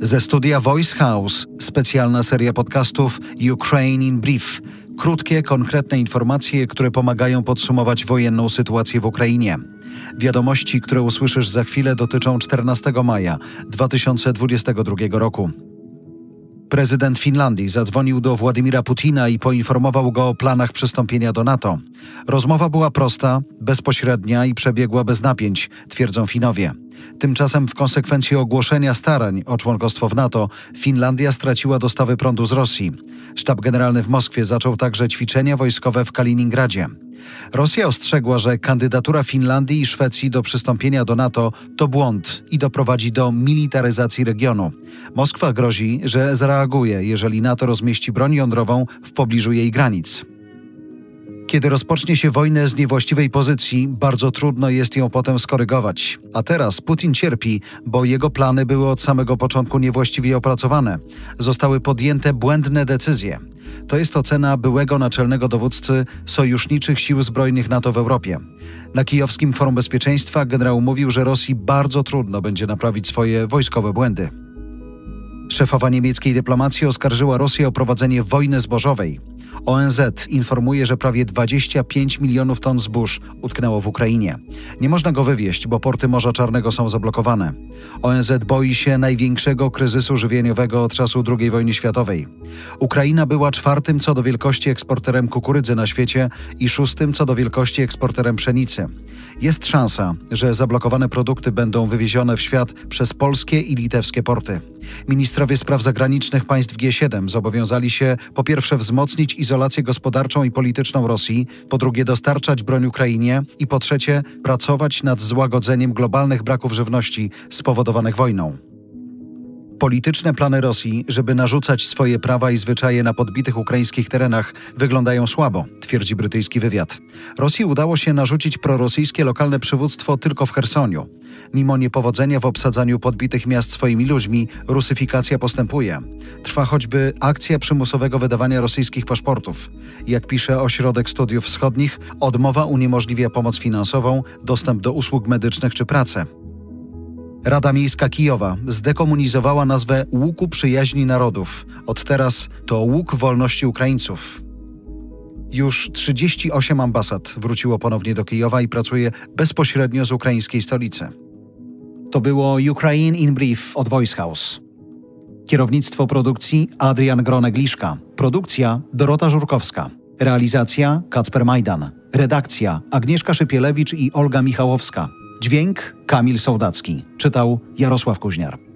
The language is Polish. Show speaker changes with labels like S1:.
S1: Ze studia Voice House specjalna seria podcastów Ukraine in Brief. Krótkie, konkretne informacje, które pomagają podsumować wojenną sytuację w Ukrainie. Wiadomości, które usłyszysz za chwilę, dotyczą 14 maja 2022 roku. Prezydent Finlandii zadzwonił do Władimira Putina i poinformował go o planach przystąpienia do NATO. Rozmowa była prosta, bezpośrednia i przebiegła bez napięć, twierdzą Finowie. Tymczasem w konsekwencji ogłoszenia starań o członkostwo w NATO, Finlandia straciła dostawy prądu z Rosji. Sztab generalny w Moskwie zaczął także ćwiczenia wojskowe w Kaliningradzie. Rosja ostrzegła, że kandydatura Finlandii i Szwecji do przystąpienia do NATO to błąd i doprowadzi do militaryzacji regionu. Moskwa grozi, że zareaguje, jeżeli NATO rozmieści broń jądrową w pobliżu jej granic. Kiedy rozpocznie się wojnę z niewłaściwej pozycji, bardzo trudno jest ją potem skorygować. A teraz Putin cierpi, bo jego plany były od samego początku niewłaściwie opracowane. Zostały podjęte błędne decyzje. To jest ocena byłego naczelnego dowódcy sojuszniczych sił zbrojnych NATO w Europie. Na kijowskim Forum Bezpieczeństwa generał mówił, że Rosji bardzo trudno będzie naprawić swoje wojskowe błędy. Szefowa niemieckiej dyplomacji oskarżyła Rosję o prowadzenie wojny zbożowej. ONZ informuje, że prawie 25 milionów ton zbóż utknęło w Ukrainie. Nie można go wywieźć, bo porty Morza Czarnego są zablokowane. ONZ boi się największego kryzysu żywieniowego od czasu II wojny światowej. Ukraina była czwartym co do wielkości eksporterem kukurydzy na świecie i szóstym co do wielkości eksporterem pszenicy. Jest szansa, że zablokowane produkty będą wywiezione w świat przez polskie i litewskie porty. Ministrowie spraw zagranicznych państw G7 zobowiązali się po pierwsze wzmocnić izolację gospodarczą i polityczną Rosji, po drugie dostarczać broń Ukrainie i po trzecie pracować nad złagodzeniem globalnych braków żywności spowodowanych wojną. Polityczne plany Rosji, żeby narzucać swoje prawa i zwyczaje na podbitych ukraińskich terenach, wyglądają słabo, twierdzi brytyjski wywiad. Rosji udało się narzucić prorosyjskie lokalne przywództwo tylko w Chersoniu. Mimo niepowodzenia w obsadzaniu podbitych miast swoimi ludźmi, rusyfikacja postępuje. Trwa choćby akcja przymusowego wydawania rosyjskich paszportów. Jak pisze Ośrodek Studiów Wschodnich, odmowa uniemożliwia pomoc finansową, dostęp do usług medycznych czy pracę. Rada Miejska Kijowa zdekomunizowała nazwę Łuku Przyjaźni Narodów. Od teraz to Łuk Wolności Ukraińców. Już 38 ambasad wróciło ponownie do Kijowa i pracuje bezpośrednio z ukraińskiej stolicy. To było Ukraine in Brief od Voice House. Kierownictwo produkcji Adrian Gronegliszka. Produkcja Dorota Żurkowska. Realizacja Kacper Majdan. Redakcja Agnieszka Szypielewicz i Olga Michałowska. Dźwięk Kamil Sołdacki. Czytał Jarosław Kuźniar.